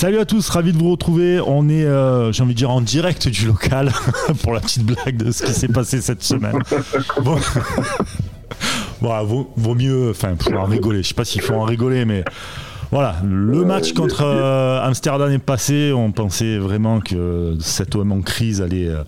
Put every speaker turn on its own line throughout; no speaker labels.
Salut à tous, ravi de vous retrouver. On est, euh, j'ai envie de dire, en direct du local pour la petite blague de ce qui s'est passé cette semaine. Bon, Bon, vaut, vaut mieux, enfin, pour en rigoler. Je sais pas s'il faut en rigoler, mais voilà, le match contre euh, Amsterdam est passé. On pensait vraiment que cette OM en crise allait, euh,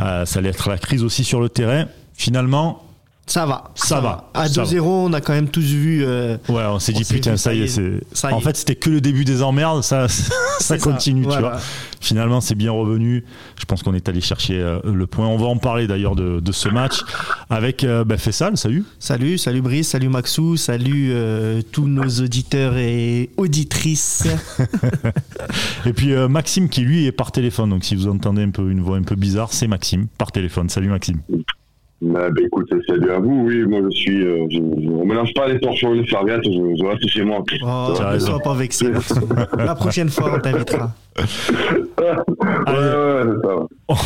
euh, ça allait être la crise aussi sur le terrain. Finalement,
Ça va.
Ça va,
À
ça
2-0, on a quand même tous vu. euh,
ouais, on s'est dit putain, ça y est, c'est. En fait, c'était que le début des emmerdes. Ça, ça continue, tu
voilà.
vois. Finalement, c'est bien revenu. Je pense qu'on est allé chercher euh, le point. On va en parler d'ailleurs de, de ce match avec euh, bah, Fessal. Salut.
Salut, salut Brice, salut Maxou, salut euh, tous nos auditeurs et auditrices.
Et puis Maxime qui lui est par téléphone. Donc si vous entendez un peu une voix un peu bizarre, c'est Maxime par téléphone. Salut Maxime.
Bah, bah, écoute, salut à vous. Oui, moi je suis. Euh, je, je, on mélange pas les torchons et les serviettes, je, je reste chez moi.
Oh, ne sois pas vexé. La prochaine fois, on t'invitera.
ça.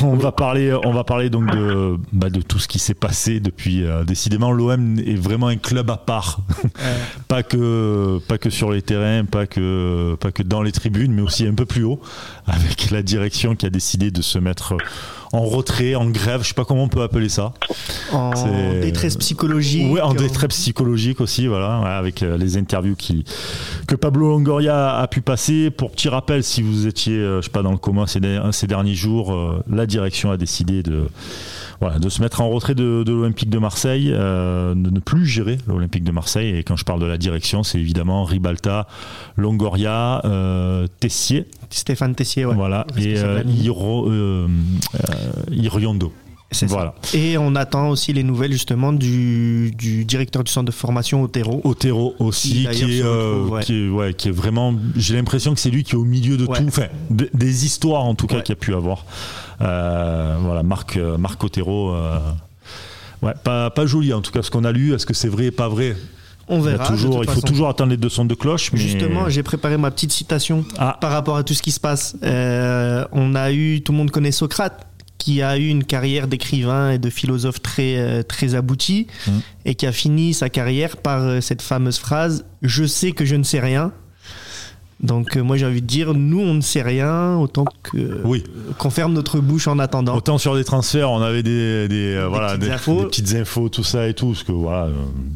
On va parler, on va parler donc de, bah, de tout ce qui s'est passé depuis. euh, décidément, l'OM est vraiment un club à part. pas que, pas que sur les terrains, pas que, pas que dans les tribunes, mais aussi un peu plus haut, avec la direction qui a décidé de se mettre en retrait, en grève. Je sais pas comment on peut appeler ça.
En détresse psychologique.
Ouais, en détresse psychologique aussi, voilà, avec euh, les interviews qui, que Pablo Longoria a pu passer. Pour petit rappel, si vous étiez, euh, je sais pas, dans le coma ces, der- ces derniers jours, euh, la direction a décidé de, voilà, de se mettre en retrait de, de l'Olympique de Marseille, euh, de ne plus gérer l'Olympique de Marseille. Et quand je parle de la direction, c'est évidemment Ribalta, Longoria, euh, Tessier,
Stéphane Tessier, ouais.
voilà, et euh. Hiro- euh, euh, Iriondo.
C'est ça.
Voilà.
Et on attend aussi les nouvelles justement du, du directeur du centre de formation Otero.
Otero aussi,
Qui,
est,
se retrouve, ouais.
qui, est, ouais, qui est vraiment. J'ai l'impression que c'est lui qui est au milieu de
Ouais.
tout, enfin, de- des histoires en tout cas qu'il a pu avoir. Euh, voilà, Marc, Marc Otero. euh, ouais, pas, pas joli en tout cas ce qu'on a lu. Est-ce que c'est vrai, pas vrai?
On verra.
toujours, il faut toujours attendre les deux sons de cloche. Mais...
Justement, j'ai préparé ma petite citation
Ah.
par rapport à tout ce qui se passe. Euh, on a eu, tout le monde connaît Socrate, qui a eu une carrière d'écrivain et de philosophe très, euh, très aboutie,
Mm.
et qui a fini sa carrière par euh, cette fameuse phrase Je sais que je ne sais rien. Donc, euh, moi, j'ai envie de dire Nous, on ne sait rien, autant que-
Oui.
qu'on ferme notre bouche en attendant.
Autant sur des transferts, on avait des, des, euh, voilà,
petites
des,
infos.
des petites infos, tout ça et tout, parce que voilà, euh,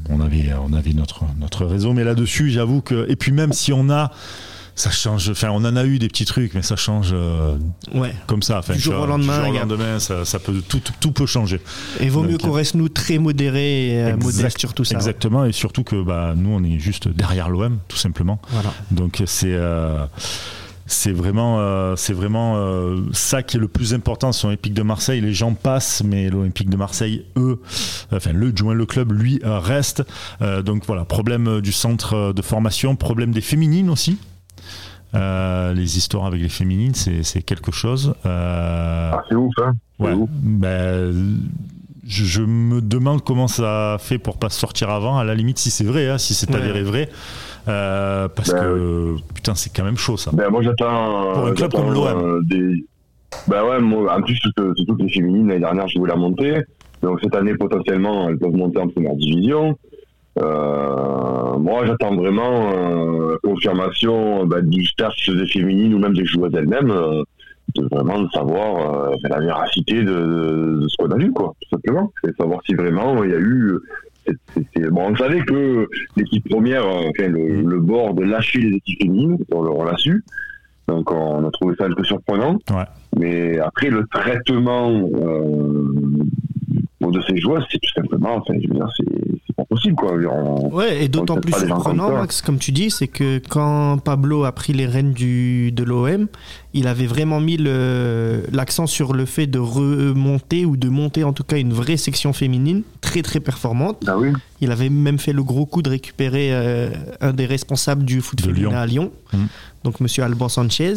on avait, on avait notre, notre réseau, mais là-dessus, j'avoue que, et puis même si on a, ça change, enfin, on en a eu des petits trucs, mais ça change euh,
Ouais.
comme ça, enfin,
Du jour
vois,
au lendemain,
du jour au
regarde.
lendemain, ça, ça peut, tout, peut changer.
Et vaut
Donc,
mieux qu'on reste, nous, très modérés et euh,
Exact-
modestes sur tout ça.
Exactement, et surtout que bah, nous, on est juste derrière l'OM, tout simplement.
Voilà.
Donc c'est euh, c'est vraiment euh, c'est vraiment euh, ça qui est le plus important sur l'Olympique de Marseille. Les gens passent, mais l'Olympique de Marseille, eux, enfin le du moins le club, lui reste. Euh, donc voilà, problème du centre de formation, problème des féminines aussi. Euh, les histoires avec les féminines, c'est c'est quelque chose. Euh,
Ah, c'est ouf, hein. C'est
Ouais.
ouf.
Ben, je, je me demande comment ça a fait pour pas sortir avant. À la limite, si c'est vrai, hein, si c'est
Ouais.
avéré vrai, Euh, parce
Ben
que putain, c'est quand même chaud ça.
Ben, moi j'attends.
Pour un club comme l'OM.
euh, des... Ben ouais, moi, en plus, surtout que les féminines, l'année dernière, je voulais la monter. Donc cette année, potentiellement, elles peuvent monter en première division. Euh, moi, j'attends vraiment euh, confirmation ben, du staff des féminines ou même des joueuses elles-mêmes, euh, de vraiment de savoir euh, la véracité de, de, de ce qu'on a vu, quoi, tout simplement. C'est savoir si vraiment il y a eu. Bon, on savait que l'équipe première, euh, enfin, le, le bord de lâcher les équipes féminines, on, l'a su. Donc on a trouvé ça un peu surprenant.
Ouais.
Mais après, le traitement de ces joueurs, c'est tout simplement, enfin, je veux dire, c'est pas possible, quoi. On-
Ouais, et d'autant
on
plus surprenant,
comme.
Max, comme tu dis, c'est que quand Pablo a pris les rênes du, de l'OM, il avait vraiment mis l'accent sur le fait de remonter ou de monter en tout cas une vraie section féminine très très performante.
Ah oui.
Il avait même fait le gros coup de récupérer euh, un des responsables du foot
De
féminin
Lyon.
à Lyon,
Mhm.
donc Monsieur Alban Sanchez.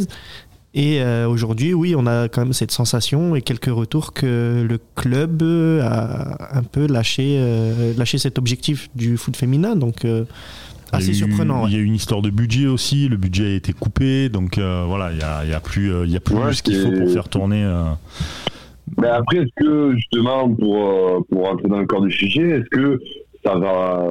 Et euh, aujourd'hui, oui, on a quand même cette sensation et quelques retours que le club a un peu lâché, euh, lâché cet objectif du foot féminin. Donc, euh, assez
eu-
surprenant.
Il
ouais.
y a eu une histoire de budget aussi. Le budget a été coupé, donc euh, voilà, il y a, y a plus, euh, il y a plus
Ouais,
ce qu'il faut pour faire tourner. euh,
Mais après, est-ce que justement, pour, euh, pour rentrer dans le corps du sujet, est-ce que ça va,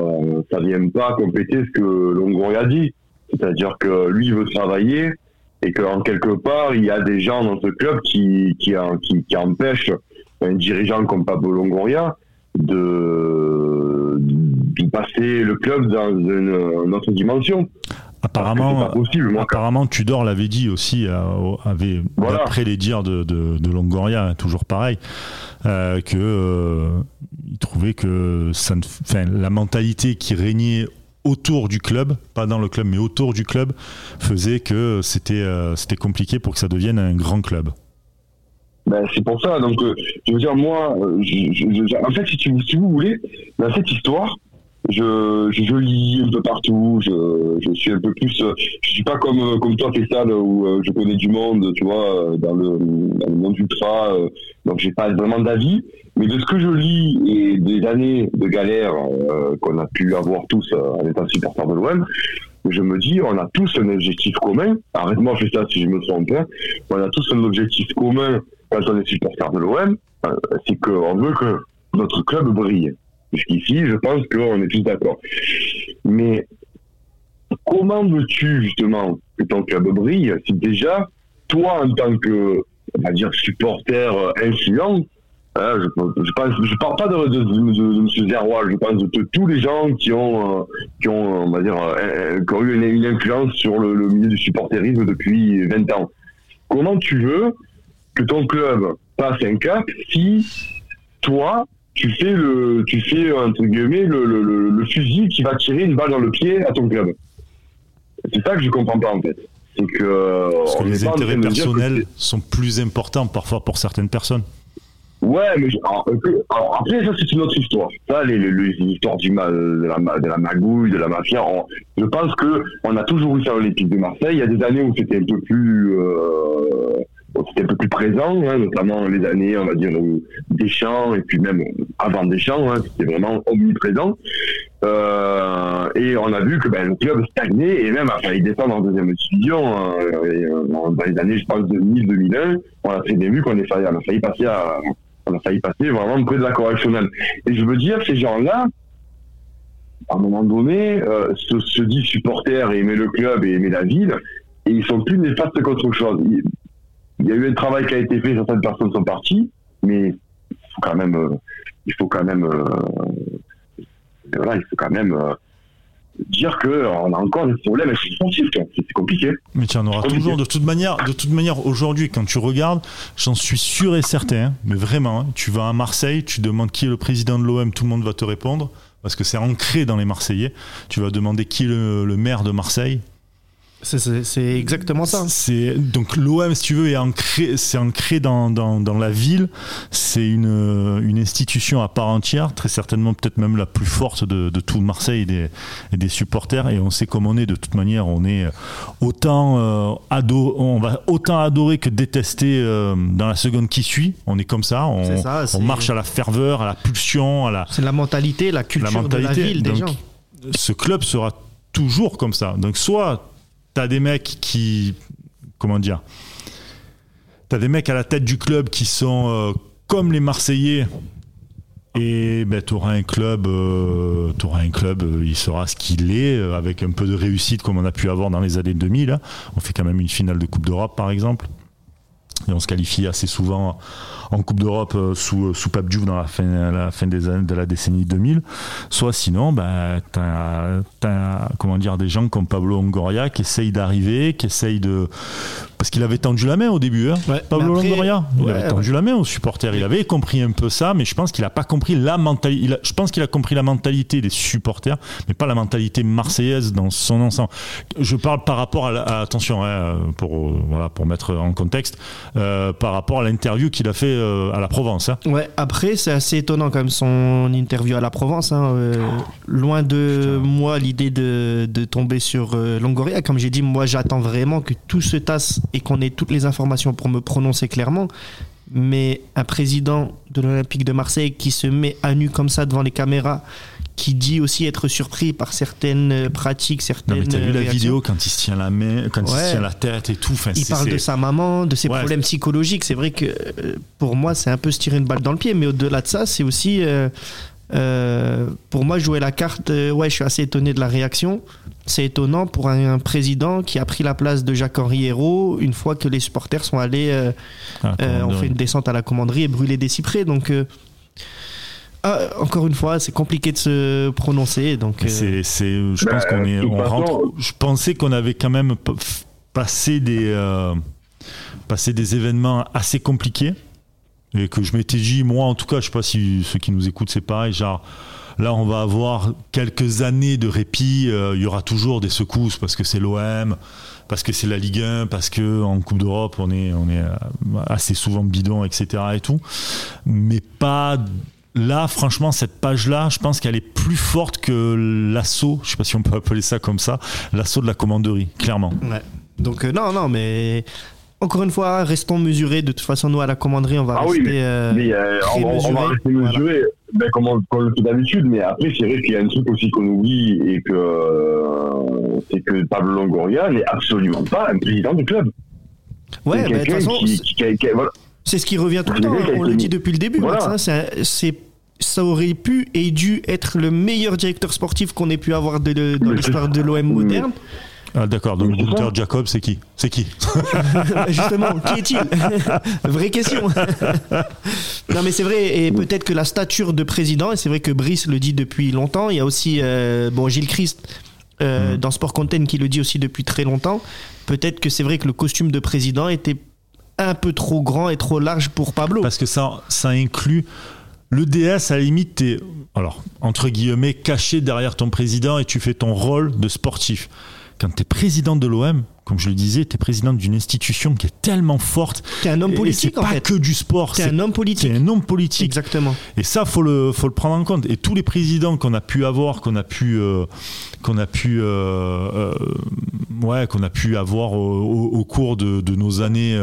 ça vient pas compléter ce que Longoria a dit? C'est-à-dire que lui, il veut travailler, et qu'en quelque part, il y a des gens dans ce club qui, qui, qui, qui empêchent un dirigeant comme Pablo Longoria de, de passer le club dans une, autre dimension.
Apparemment, possible, apparemment Tudor l'avait dit aussi, euh, avait, après les dires de, de, Longoria, toujours pareil, euh, que euh, il trouvait que ça la mentalité qui régnait autour du club, pas dans le club, mais autour du club, faisait que c'était c'était compliqué pour que ça devienne un grand club.
Ben, c'est pour ça. Donc, euh, je veux dire, moi, euh, en fait, si, si, vous voulez, dans cette histoire, je, je, lis un peu partout, je, suis un peu plus. Euh, je suis pas comme, comme toi, Fessal, où je connais du monde, tu vois, dans le, dans le monde ultra, donc j'ai pas vraiment d'avis. Mais de ce que je lis et des années de galère qu'on a pu avoir tous en étant supporter de l'OM, je me dis, on a tous un objectif commun. Arrête-moi, ça si je me trompe. Hein. On a tous un objectif commun quand on est supporter de l'OM, euh, c'est qu'on veut que notre club brille. Jusqu'ici, je pense qu'on est tous d'accord. Mais comment veux-tu justement que ton club brille si déjà, toi en tant que, on va dire, supporter influent, hein, je, je, parle pas de, de, de, M. Zerrois, je pense de, tous les gens qui ont, euh, qui ont, on va dire, euh, qui ont eu une, influence sur le, le, milieu du supporterisme depuis 20 ans. Comment tu veux que ton club passe un cap si toi, tu fais le, tu fais entre guillemets le, le, le, fusil qui va tirer une balle dans le pied à ton club? C'est ça que je comprends pas en fait.
Que, Parce que les intérêts personnels sont plus importants parfois pour certaines personnes.
Ouais, mais après ça c'est une autre histoire. Ça, les, les, histoires du mal, de la, de la magouille, de la mafia. je pense que on a toujours eu ça l'Olympique de Marseille. Il y a des années où c'était un peu plus euh, c'était un peu plus présent, hein, notamment les années, on va dire, des champs, et puis même avant des champs, hein, c'était vraiment omniprésent. Euh, et on a vu que ben, le club stagnait et même a failli descendre en deuxième division hein, euh, dans les années, je pense, 2000-2001. On a fait des vues qu'on on a failli passer à, on a failli passer vraiment près de la correctionnelle. Et je veux dire, ces gens-là, à un moment donné, euh, se, se disent supporters et aimer le club et aimer la ville, et ils sont plus néfastes qu'autre chose il y a eu un travail qui a été fait, certaines personnes sont parties, mais il faut quand même, euh, il faut quand même, euh, voilà, il faut quand même dire qu'on a encore des problèmes sportifs, c'est compliqué.
Mais tu en auras toujours, de toute manière, de toute manière, aujourd'hui, quand tu regardes, j'en suis sûr et certain, mais vraiment, hein, tu vas à Marseille, tu demandes qui est le président de l'OM, tout le monde va te répondre, parce que c'est ancré dans les Marseillais. Tu vas demander qui est le maire de Marseille,
c'est exactement ça.
C'est donc l'OM, si tu veux, est ancré, c'est ancré dans, dans, dans, la ville. C'est une, une institution à part entière, très certainement peut-être même la plus forte de, de tout Marseille et des, et des, supporters. Et on sait comme on est de toute manière. On est autant euh, ado, on va autant adorer que détester euh, dans la seconde qui suit. On est comme ça. On, on marche à la ferveur, à la pulsion, à la.
C'est la mentalité, la culture la mentalité. de la ville des gens.
Ce club sera toujours comme ça. Donc soit t'as des mecs qui. Comment dire T'as des mecs à la tête du club qui sont euh, comme les Marseillais. Et ben, tu auras un club, euh, club, euh, il sera ce qu'il est, avec un peu de réussite comme on a pu avoir dans les années 2000. Hein. On fait quand même une finale de Coupe d'Europe, par exemple. Et on se qualifie assez souvent en Coupe d'Europe euh, sous, euh, sous Pape Diouf dans la fin, la fin des années, de la décennie 2000. Soit sinon, bah, tu as, comment dire, des gens comme Pablo Longoria qui essayent d'arriver, qui essayent de. Parce qu'il avait tendu la main au début, hein. Pablo Longoria. Il avait tendu la main aux supporters. Il avait compris un peu ça, mais je pense qu'il n'a pas compris la mentalité. Je pense qu'il a compris la mentalité des supporters, mais pas la mentalité marseillaise dans son ensemble. Je parle par rapport à, attention, hein, pour, voilà, pour mettre en contexte, euh, par rapport à l'interview qu'il a fait euh, à la Provence. Hein.
Ouais, après, c'est assez étonnant quand même son interview à la Provence. Hein, euh, loin de moi l'idée de, de, tomber sur euh, Longoria. Comme j'ai dit, moi j'attends vraiment que tout se tasse et qu'on ait toutes les informations pour me prononcer clairement. Mais un président de l'Olympique de Marseille qui se met à nu comme ça devant les caméras qui dit aussi être surpris par certaines euh, pratiques, certaines. Non, mais
t'as vu la vidéo quand il se tient la main, quand il se tient la tête et tout.
il parle de sa maman, de ses problèmes psychologiques. C'est vrai que euh, pour moi, c'est un peu se tirer une balle dans le pied, mais au-delà de ça, c'est aussi. Euh, Euh, pour moi, jouer la carte, euh, ouais, je suis assez étonné de la réaction. C'est étonnant pour un, un président qui a pris la place de Jacques-Henri Hérault une fois que les supporters sont allés, euh, euh,
dire.
fait une descente à la commanderie et brûlé des cyprès. Donc, euh, ah, encore une fois, c'est compliqué de se prononcer. Donc,
Mais
euh,
C'est, c'est- je
Bah,
pense qu'on est,
de toute
on
façon-
rentre. Je pensais qu'on avait quand même p- f- passé des, euh, passé des événements assez compliqués et que je m'étais dit, moi en tout cas, je sais pas si ceux qui nous écoutent c'est pareil, genre. Là, on va avoir quelques années de répit. euh, Il y aura toujours des secousses parce que c'est l'OM, parce que c'est la Ligue 1, parce que en Coupe d'Europe, on est, on est euh, assez souvent bidon, etc. Et tout. Mais pas là, franchement, cette page-là, je pense qu'elle est plus forte que l'assaut. Je sais pas si on peut appeler ça comme ça, l'assaut de la commanderie, clairement.
ouais. donc euh, non, non, mais encore une fois, restons mesurés. De toute façon, nous à la commanderie, on va
Ah oui,
rester. euh,
Mais euh,
très
on, va, on va
mesuré,
rester
voilà.
mesuré, ben, comme, on, comme on le fait d'habitude, mais après, c'est vrai qu'il y a un truc aussi qu'on oublie et que euh, c'est que Pablo Longoria n'est absolument pas un président du club.
ouais,
C'est
bah, de toute façon,
qui, qui- qui- qui- voilà.
C'est ce qui revient tout le temps,
a
on le dit depuis le début,
Voilà.
Hein, c'est ça aurait pu et dû être le meilleur directeur sportif qu'on ait pu avoir de- de- dans l'histoire de l'OM moderne.
Ah, d'accord, donc Gunther. Jacob, c'est qui? C'est qui?
Justement, qui est-il? Vraie question. non mais c'est vrai, et peut-être que la stature de président, et c'est vrai que Brice le dit depuis longtemps, il y a aussi euh, bon, Gilles Christ euh, dans Sport Content qui le dit aussi depuis très longtemps, peut-être que c'est vrai que le costume de président était un peu trop grand et trop large pour Pablo.
Parce que ça, ça inclut le DS, à la limite, t'es, alors, entre guillemets, caché derrière ton président et tu fais ton rôle de sportif. Quand tu es président de l'OM, comme je le disais, tu es président d'une institution qui est tellement forte.
T'es un homme politique
c'est
en
pas
fait.
que du sport. C'est
un homme politique.
un homme politique.
Exactement.
Et ça, faut le, faut le prendre en compte. Et tous les présidents qu'on a pu avoir, qu'on a pu, euh, qu'on a pu, euh, euh, ouais, qu'on a pu avoir au, au- au cours de, de nos années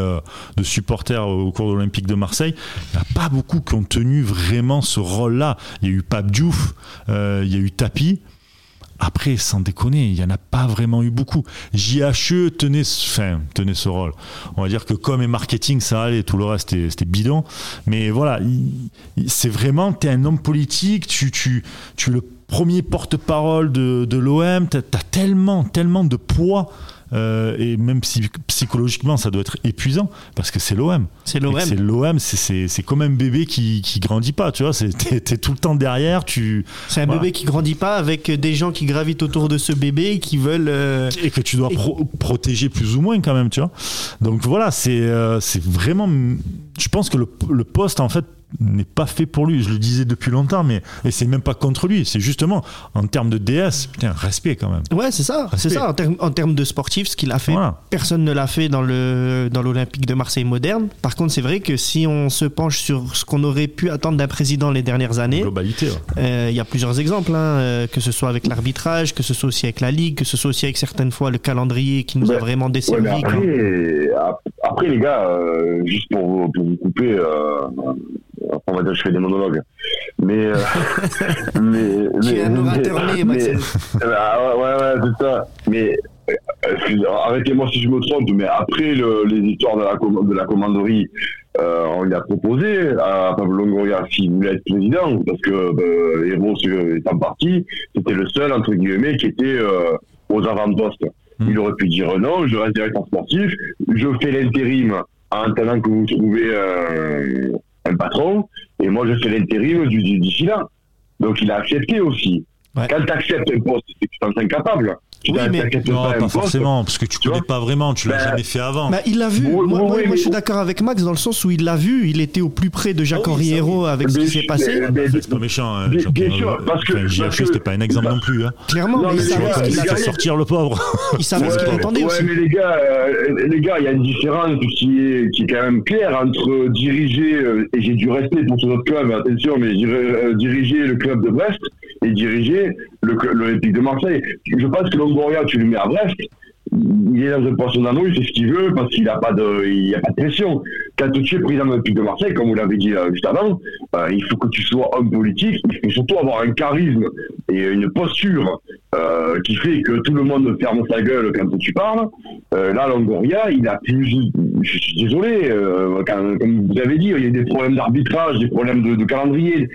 de supporters au cours de l'Olympique de Marseille, il n'y a pas beaucoup qui ont tenu vraiment ce rôle-là. Il y a eu Pape Diouf, il y a eu Tapi. Après, sans déconner, il n'y en a pas vraiment eu beaucoup. JHE tenait, enfin, tenait ce rôle. On va dire que com et marketing, ça allait, tout le reste, c'était bidon. Mais voilà, il- il- c'est vraiment, tu es un homme politique, tu, tu, tu es le premier porte-parole de, de l'OM, tu as, tellement, tellement de poids. Euh, et même psy- psychologiquement, ça doit être épuisant parce que c'est l'OM.
C'est l'OM.
C'est l'OM, c'est- comme un bébé qui, qui grandit pas, tu vois. T'es t'es tout le temps derrière, tu,
C'est un
Voilà.
bébé qui grandit pas avec des gens qui gravitent autour de ce bébé et qui veulent. euh,
et que tu dois pro- protéger plus ou moins quand même, tu vois. Donc voilà, c'est euh, c'est vraiment. Je pense que le, le poste en fait n'est pas fait pour lui. Je le disais depuis longtemps, mais et c'est même pas contre lui. C'est justement en termes de DS, putain, respect quand même.
Ouais, c'est ça. C'est
Respect.
ça en, termes- en termes de sportif, ce qu'il a fait.
Voilà.
Personne ne l'a fait dans le dans l'Olympique de Marseille moderne. Par contre, c'est vrai que si on se penche sur ce qu'on aurait pu attendre d'un président les dernières années,
Globalité. ouais.
euh, il y a plusieurs exemples, hein, euh, que ce soit avec l'arbitrage, que ce soit aussi avec la ligue, que ce soit aussi avec certaines fois le calendrier qui nous a vraiment desservi.
après, ap- après, les gars, euh, juste pour vous, pour vous couper, euh, on va dire que je fais des monologues. Mais. euh, mais,
Tu
mais- mais-
Maxime.
Ah ouais, ouais, c'est ça. Mais. euh, Arrêtez-moi si je me trompe, mais après le- les histoires de la, com- de la commanderie, euh, on lui a proposé à Pablo Longoria s'il voulait être président, parce que euh, Héros étant parti, c'était le seul, entre guillemets, qui était euh, aux avant-postes.
Hmm.
Il aurait pu dire non, je reste directeur sportif, je fais l'intérim en attendant que vous trouvez euh, un patron, et moi je fais l'intérim du- du- d'ici là. Donc il a accepté aussi.
Ouais.
Quand tu acceptes un poste, c'est que tu t'en sens capable.
Oui, mais-
Non, pas forcément, parce que tu,
tu
connais pas vraiment, tu l'as
Ben,
jamais fait avant.
Bah, il l'a vu.
Oui,
moi,
oui,
moi-
oui,
moi, je suis d'accord avec Max dans le sens où il l'a vu. Il était au plus près de Jacques-Henri
Ah
Hérault avec ce qui s'est passé.
mais- mais-
c'est pas méchant. hein,
bien- sûr, parce que-
JHE,
que-
c'était pas un exemple non plus. Hein.
Clairement,
Non,
mais il savait ce qu'il
fait sortir le pauvre.
Il savait ce qu'il
ouais,
aussi.
mais les gars, euh, les gars, il y a une différence qui est, qui est quand même claire entre diriger, euh, et j'ai du respect pour notre club, attention, mais euh, diriger le club de Brest diriger l'Olympique de Marseille. Je pense que Longoria, tu le mets à Brest, il est dans un poisson d'amour, il fait ce qu'il veut parce qu'il n'a pas de, a pas de pression. Quand tu es président de l'Olympique de Marseille, comme vous l'avez dit euh, juste avant, euh, il faut que tu sois homme politique, il faut surtout avoir un charisme et une posture euh, qui fait que tout le monde ferme sa gueule quand tu parles. Là, Longoria, il a plus. Je suis désolé, comme vous avez dit, il y a des problèmes d'arbitrage, des problèmes de calendrier.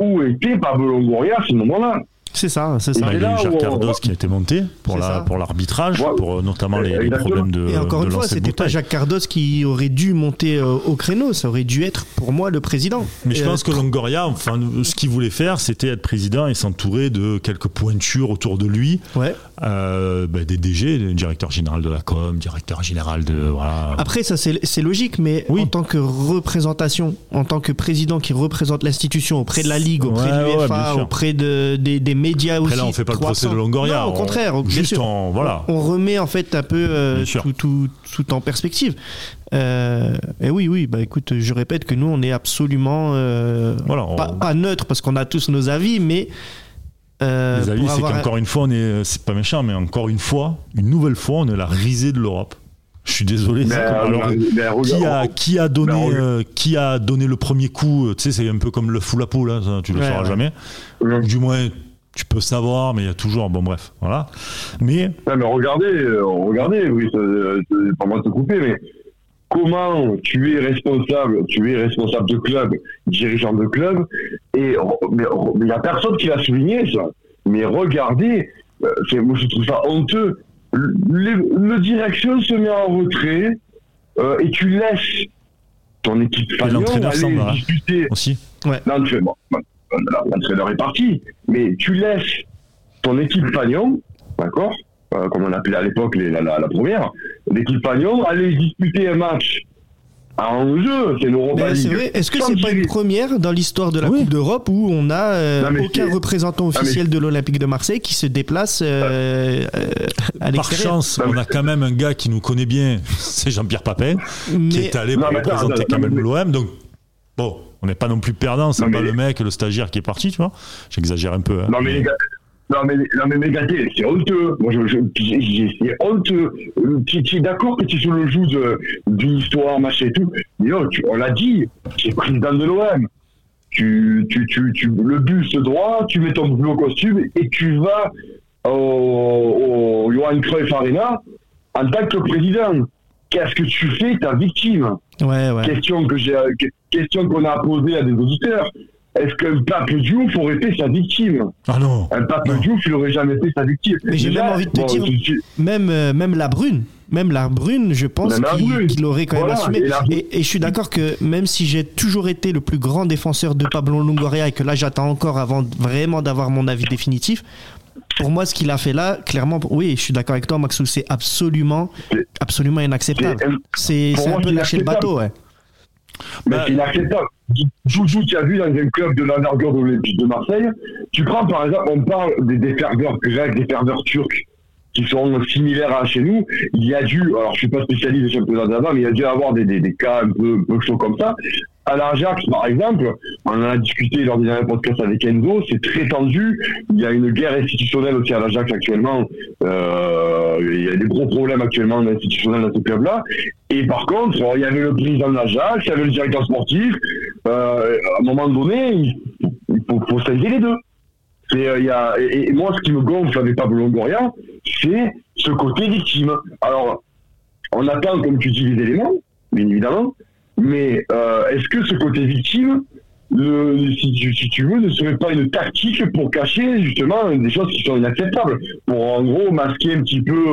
Où était Pablo Longoria à ce moment-là?
C'est ça, c'est
Il
ça.
y a eu Jacques
on-
Cardos qui a été monté pour la
ça.
pour l'arbitrage,
Ouais.
pour euh, notamment les, problèmes de
Et encore
de
une fois, c'était pas. Jacques Cardos qui aurait dû monter euh, au créneau, ça aurait dû être pour moi le président.
Mais je
Euh,
pense que Longoria, enfin, ce qu'il voulait faire, c'était être président et s'entourer de quelques pointures autour de lui,
Ouais.
euh, bah, des DG, directeur général de la com, directeur général de voilà.
Après, ça c'est c'est logique, mais
Oui.
en tant que représentation, en tant que président qui représente l'institution auprès de la Ligue, auprès
Ouais,
de
ouais,
l'UEFA,
sûr.
auprès de, des, des médias
Après
aussi.
là, on fait pas le procès de
300.
Longoria.
Non, au
on-
contraire, bien
juste
sûr.
en voilà.
On remet en fait un peu euh, tout, tout, tout en perspective. Euh, et oui, oui, bah écoute, je répète que nous, on est absolument euh,
Voilà, on-
pas, pas neutre parce qu'on a tous nos avis, mais euh,
Les avis, c'est
un-
qu'encore une fois, on est, c'est pas méchant, mais encore une fois, une nouvelle fois, on est la risée de l'Europe. Je suis désolé.
Mais,
c'est comme- alors,
mais
qui a,
regarde-
qui a donné, euh, qui a donné le premier coup Tu sais, c'est un peu comme le fou la poule, hein, ça, tu le
Ouais,
sauras
ouais.
jamais.
Ouais.
Du moins, tu peux savoir, mais il y a toujours. Bon, bref, voilà. Mais
Ouais, mais regardez, euh, regardez, oui, euh, c'est pas moi de te couper, mais comment tu es responsable, tu es responsable de club, dirigeant de club, et mais il n'y a personne qui l'a souligné ça. Mais regardez, euh, moi je trouve ça honteux. Le, direction se met en retrait euh, et tu laisses ton équipe
l'entraîneur
aller
semble, hein.
discuter
aussi,
l'entraîneur bon, l'entraîneur est parti, mais tu laisses ton équipe Fagnon, d'accord euh, Comme on appelait à l'époque les- la, la, la première, l'équipe Fagnon aller disputer un match en jeu, c'est l'Europa
Mais c'est
League.
vrai, est-ce que
Sans
c'est pas une première dans l'histoire de la
Oui.
Coupe d'Europe où on a euh, aucun représentant
mais-
officiel de l'Olympique de Marseille qui se déplace euh, euh, à
par chance, on a quand même un gars qui nous connaît bien, c'est Jean-Pierre Papin, qui est allé
Non,
pour représenter quand même l'OM. Donc, bon, on n'est pas non plus perdant, c'est
Non,
pas
mais-
le mec, le stagiaire qui est parti, tu vois. J'exagère un peu. hein.
Non mais les gars, non mais, non mais c'est honteux. Moi je, je, c'est honteux. Euh, Tu, tu es d'accord que tu es sur le joug de, d'une histoire, machin et tout? Mais oh, tu, on l'a dit, tu es président de l'OM. Tu, tu, tu, tu, le buste droit, tu mets ton bleu costume et tu vas au, au Johan Cruyff Arena en tant que président. Qu'est-ce que tu fais, ta victime?
Ouais, ouais.
question que j'ai que- question qu'on a posée à des auditeurs. Est-ce qu'un pape Diouf aurait été sa victime?
Ah non,
Un pape
Non.
Diouf, il aurait jamais été sa victime.
Mais j'ai même envie de te
bon,
dire- Même, euh, même la brune, même la brune, je pense qu'il
Brune.
qu'il aurait quand
Voilà,
même assumé.
et la-
Et, et je suis d'accord que même si j'ai toujours été le plus grand défenseur de Pablo Longoria et que là j'attends encore avant vraiment d'avoir mon avis définitif, pour moi ce qu'il a fait là, clairement, oui, je suis d'accord avec toi, Maxou, c'est absolument, absolument inacceptable.
c'est-
C'est
pour
c'est un peu lâcher le bateau, ouais.
Mais
Bah-
c'est inacceptable. Joujou, tu as vu dans un club de l'envergure de l'Olympique de Marseille, tu prends par exemple, on parle des, des ferveurs grecs, des ferveurs turcs, qui sont similaires à chez nous. Il y a dû, alors je suis pas spécialiste des championnats d'avant, mais il y a dû avoir des, des, cas un peu, peu chauds comme ça. À l'Ajax, par exemple, on en a discuté lors des derniers podcasts avec Enzo, c'est très tendu. Il y a une guerre institutionnelle aussi à l'Ajax actuellement. Euh, il y a des gros problèmes actuellement institutionnels dans ce club-là. Et par contre, il y avait le président de l'Ajax, il y avait le directeur sportif. Euh, à un moment donné, il, faut, faut les deux. C'est, euh, y a, et, moi, ce qui me gonfle avec Pablo Longoria, c'est ce côté victime. Alors, on attend, comme tu dis, les éléments, bien évidemment, mais euh, est-ce que ce côté victime, si, tu, si tu veux, ne serait pas une tactique pour cacher justement des choses qui sont inacceptables, pour en gros masquer un petit peu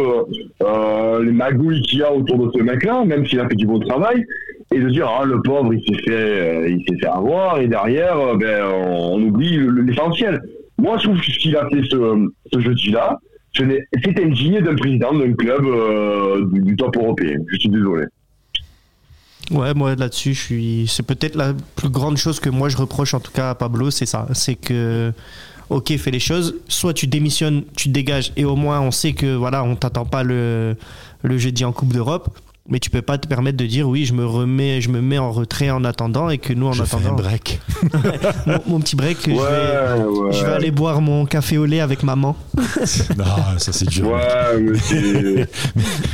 euh, les magouilles qu'il y a autour de ce mec-là, même s'il a fait du bon travail, et de dire ah le pauvre il s'est fait, il s'est fait avoir et derrière ben on, oublie le- l'essentiel. Moi je trouve ce qu'il a fait ce, jeudi-là, c'est indigne d'un président d'un club euh, du, top européen. Je suis désolé.
Ouais, moi là-dessus, je suis. C'est peut-être la plus grande chose que moi je reproche en tout cas à Pablo, c'est ça. C'est que, ok, fais les choses. Soit tu démissionnes, tu te dégages, et au moins on sait que voilà, on t'attend pas le jeudi en Coupe d'Europe. Mais tu peux pas te permettre de dire oui, je me remets, je me mets en retrait en attendant et que nous en
je fais un
attendant,
break.
mon, mon petit break, je, vais,
ouais.
je vais aller boire mon café au lait avec maman.
non, ça c'est dur.
Ouais, mais c'est.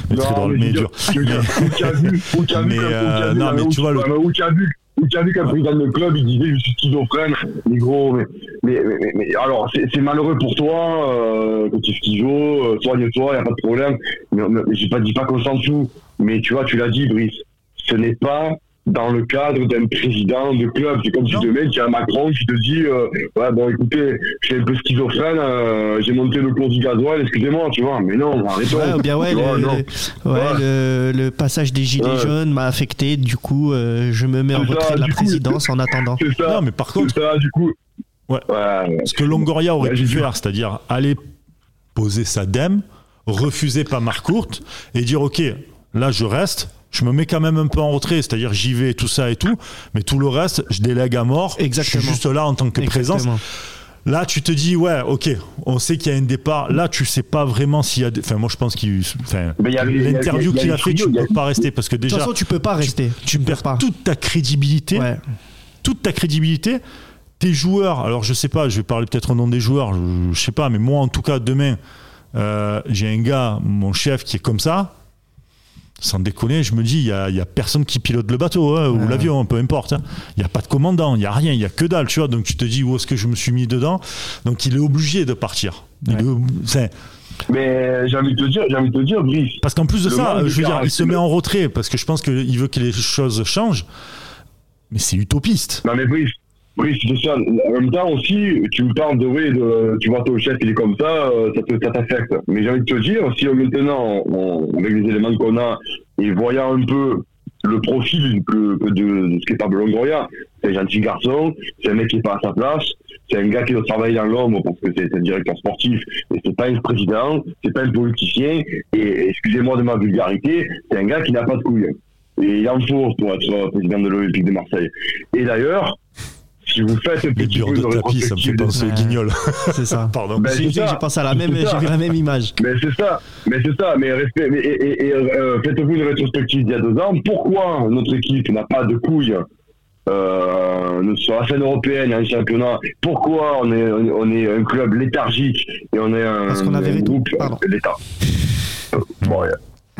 Mais très
Non,
drôle,
mais
dur. Mais, euh, non, mais tu vois, le-
vu qu'un président de club, il disait je suis schizophrène, mais gros, mais, mais, mais, mais- alors c'est malheureux pour toi, euh, que tu es schizo, euh, soigne-toi, y a pas de problème. Mais, mais, mais j'ai pas dit pas qu'on s'en fout, mais tu vois, tu l'as dit, Brice, ce n'est pas dans le cadre d'un président de club. C'est comme si demain, tu as Macron qui te dit euh, Ouais, bon, écoutez, je suis un peu schizophrène, euh, j'ai monté le cours du gasoil, excusez-moi, tu vois. Mais non, arrêtons.
Ouais, bien, ouais, le, le, passage des Gilets jaunes m'a affecté, du coup, euh, je me mets en retrait de la présidence en attendant.
Ça,
non, mais par contre.
Ça, du coup.
Ouais. Ce que Longoria aurait dû faire, c'est-à-dire aller poser sa dème, refuser pas courte et dire Ok, là je reste je me mets quand même un peu en retrait, c'est-à-dire j'y vais, tout ça et tout, mais tout le reste, je délègue à mort.
Exactement.
Je suis juste là en tant que présence. Là, tu te dis, ouais, ok, on sait qu'il y a un départ. Là, tu sais pas vraiment s'il y a. Enfin, moi, je pense qu'il. Enfin, l'interview qu'il a, fait, tu peux pas rester parce que déjà.
De toute façon, tu peux pas rester.
Tu, perds pas. toute ta crédibilité. Toute ta crédibilité. Tes joueurs, alors je sais pas, je vais parler peut-être au nom des joueurs, je, je sais pas, mais moi, en tout cas, demain, euh, j'ai un gars, mon chef, qui est comme ça sans déconner, je me dis, il n'y a, y a, personne qui pilote le bateau hein, ou l'avion, peu importe. Hein. Il n'y a pas de commandant, il n'y a rien, il n'y a que dalle, tu vois. Donc tu te dis, où est-ce que je me suis mis dedans? Donc il est obligé de partir.
mais j'ai envie de te dire, j'ai envie de te dire, Brice.
Parce qu'en plus de ça, je veux dire, il se met en retrait parce que je pense qu'il veut que les choses changent. Mais c'est utopiste.
Non mais Brice, oui, c'est ça. En même temps aussi, tu me parles de, oui, de, tu vois ton chef, il est comme ça, euh, ça t'affecte. Mais j'ai envie de te dire, si maintenant, avec les éléments qu'on a, et voyant un peu le profil de, de ce qu'est Pablo Longoria, c'est un gentil garçon, c'est un mec qui est pas à sa place, c'est un gars qui doit travailler dans l'ombre parce que c'est un directeur sportif, et c'est pas un président, c'est pas un politicien, et excusez-moi de ma vulgarité, c'est un gars qui n'a pas de couilles. Et il en faut pour être président de l'Olympique de Marseille. Et d'ailleurs, si vous faites un petit peu de,
de tapis, ça me fait penser au guignol.
C'est ça.
Pardon.
Ben, j'ai pensé à la même, j'ai vu la même image.
Mais c'est ça. Mais c'est ça. Mais respect. Mais, et, et, euh, faites-vous une rétrospective d'il y a deux ans. Pourquoi notre équipe n'a pas de couilles euh, sur la scène européenne, un championnat? Pourquoi on est, on est un club léthargique et on est un,
Parce qu'on avait
un groupe l'État? Bon,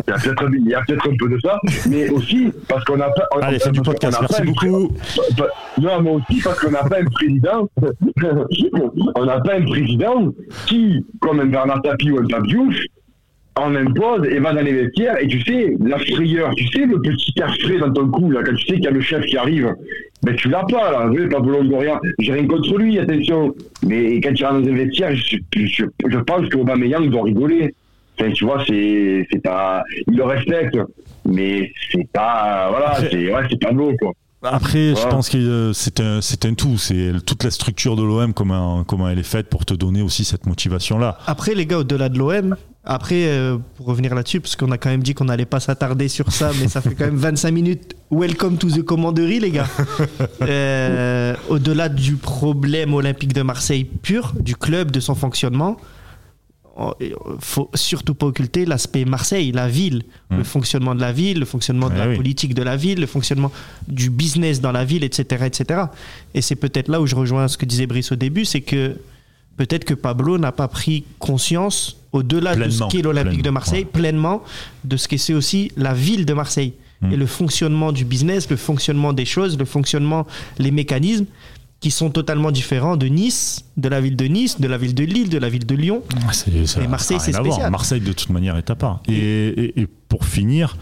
il y a peut-être un peu de ça, mais aussi parce qu'on a pas.
Allez, fais du podcast. Merci beaucoup.
Non, mais aussi parce qu'on n'a pas un président. on n'a pas un président qui, comme un Bernard Tapie ou un Pape en impose et va dans les vestiaires et tu sais, la frayeur, tu sais, le petit air frais dans ton cou, là, quand tu sais qu'il y a le chef qui arrive, mais tu l'as pas, là, pas Pablo Longoria, j'ai rien contre lui, attention, mais quand tu rentres dans les vestiaires, je, je, je pense qu'Aubameyang doit rigoler tu vois, c'est, c'est pas, il le respecte, mais c'est pas, voilà, c'est, ouais, c'est pas beau, quoi.
Après, je pense que c'est un, c'est un tout. C'est toute la structure de l'OM, comment, comment elle est faite pour te donner aussi cette motivation-là.
Après, les gars, au-delà de l'OM, après, euh, pour revenir là-dessus, parce qu'on a quand même dit qu'on n'allait pas s'attarder sur ça, mais ça fait quand même 25 minutes. Welcome to the commanderie, les gars. Euh, au-delà du problème olympique de Marseille pur, du club, de son fonctionnement, faut surtout pas occulter l'aspect Marseille, la ville, le hmm. fonctionnement de la ville, le fonctionnement de la politique de la ville, le fonctionnement du business dans la ville, etc., etc. Et c'est peut-être là où je rejoins ce que disait Brice au début, c'est que peut-être que Pablo n'a pas pris conscience au-delà de ce qu'est l'Olympique de Marseille, pleinement de ce que c'est aussi la ville de Marseille. Hmm. Et le fonctionnement du business, le fonctionnement des choses, le fonctionnement, les mécanismes qui sont totalement différents de Nice, de la ville de Nice, de la ville de Lille, de la ville de Lyon.
et Marseille, c'est spécial. Marseille, de toute manière, est à part. Et, pour finir,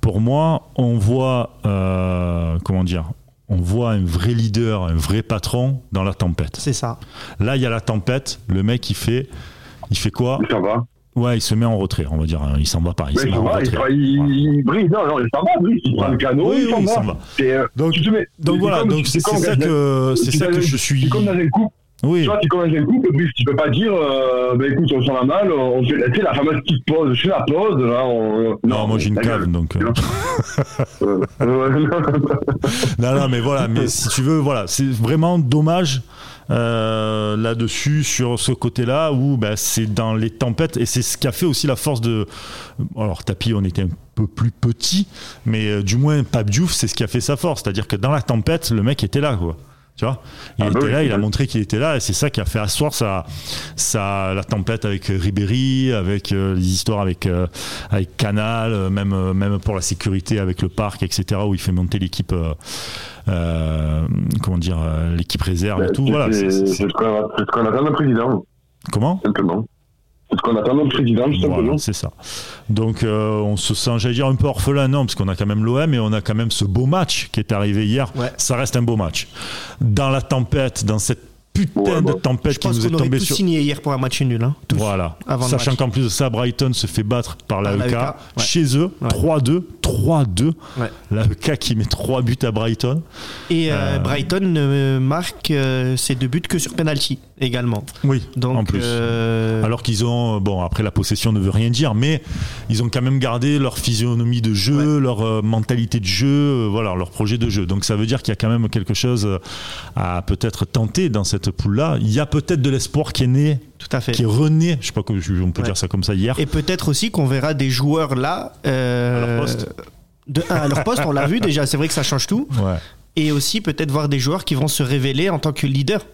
pour moi, on voit, euh, comment dire, on voit un vrai leader, un vrai patron dans la tempête.
C'est ça.
Là, il y a la tempête. Le mec, il fait, il fait quoi?
Ça va.
Ouais, il se met en retrait, on va dire. Hein. Il s'en va pas.
Il met en retrait. Il, brise, non, non, il s'en va, brise. Il prend le canot, il s'en va.
Euh, donc, donc voilà, donc c'est ça que, c'est ça que je suis.
C'est comme dans un couple.
Oui.
Tu vois, tu commences un couple, Brice, tu peux pas dire, euh, bah écoute, on s'en va mal, on fait, tu sais, la fameuse petite pause, je fais la pause, là, on...
Non, non moi j'ai une cave, donc... Euh... non, non, mais voilà, mais si tu veux, voilà, c'est vraiment dommage euh, là-dessus, sur ce côté-là, où bah, c'est dans les tempêtes, et c'est ce qui a fait aussi la force de... Alors, Tapi, on était un peu plus petit, mais euh, du moins, Pape Diouf, c'est ce qui a fait sa force, c'est-à-dire que dans la tempête, le mec était là, quoi. Tu vois Il ah bah était là, il a montré qu'il était là, et c'est ça qui a fait asseoir sa, sa, la tempête avec Ribéry, avec euh, les histoires avec, euh, avec Canal, euh, même, même pour la sécurité avec le parc, etc., où il fait monter l'équipe, comment dire, l'équipe réserve et tout. Voilà,
c'est ce qu'on attend d'un président.
Comment?
Simplement. Parce qu'on a pas notre président, tout
Voilà, c'est ça. Donc euh, on se sent, j'allais dire, un peu orphelin, non, parce qu'on a quand même l'OM et on a quand même ce beau match qui est arrivé hier.
Ouais.
Ça reste un beau match. Dans la tempête, dans cette putain
Ouais,
de
bah,
tempête qui nous est tombée sur.
signé hier pour un match nul. Hein, tous.
Voilà. Sachant qu'en plus de ça, Brighton se fait battre par la
Par
EK,
l'AEK, ouais.
chez eux,
Ouais.
3-2, 3-2.
Ouais.
La EK qui met 3 buts à Brighton.
Et euh,
Euh,
Brighton euh, marque euh, ses deux buts que sur penalty également.
Oui,
Donc,
en plus.
euh,
Alors qu'ils ont, bon, après la possession ne veut rien dire, mais ils ont quand même gardé leur physionomie de jeu, leur mentalité de jeu, voilà, leur projet de jeu. Donc ça veut dire qu'il y a quand même quelque chose à peut-être tenter dans cette poule-là. Il y a peut-être de l'espoir qui est né,
tout à fait.
qui est rené, je sais pas comment on peut
Ouais.
dire ça comme ça hier.
Et peut-être aussi qu'on verra des joueurs là. euh,
À leur poste.
De, à leur poste, on l'a vu déjà, c'est vrai que ça change tout.
Ouais.
Et aussi peut-être voir des joueurs qui vont se révéler en tant que leader.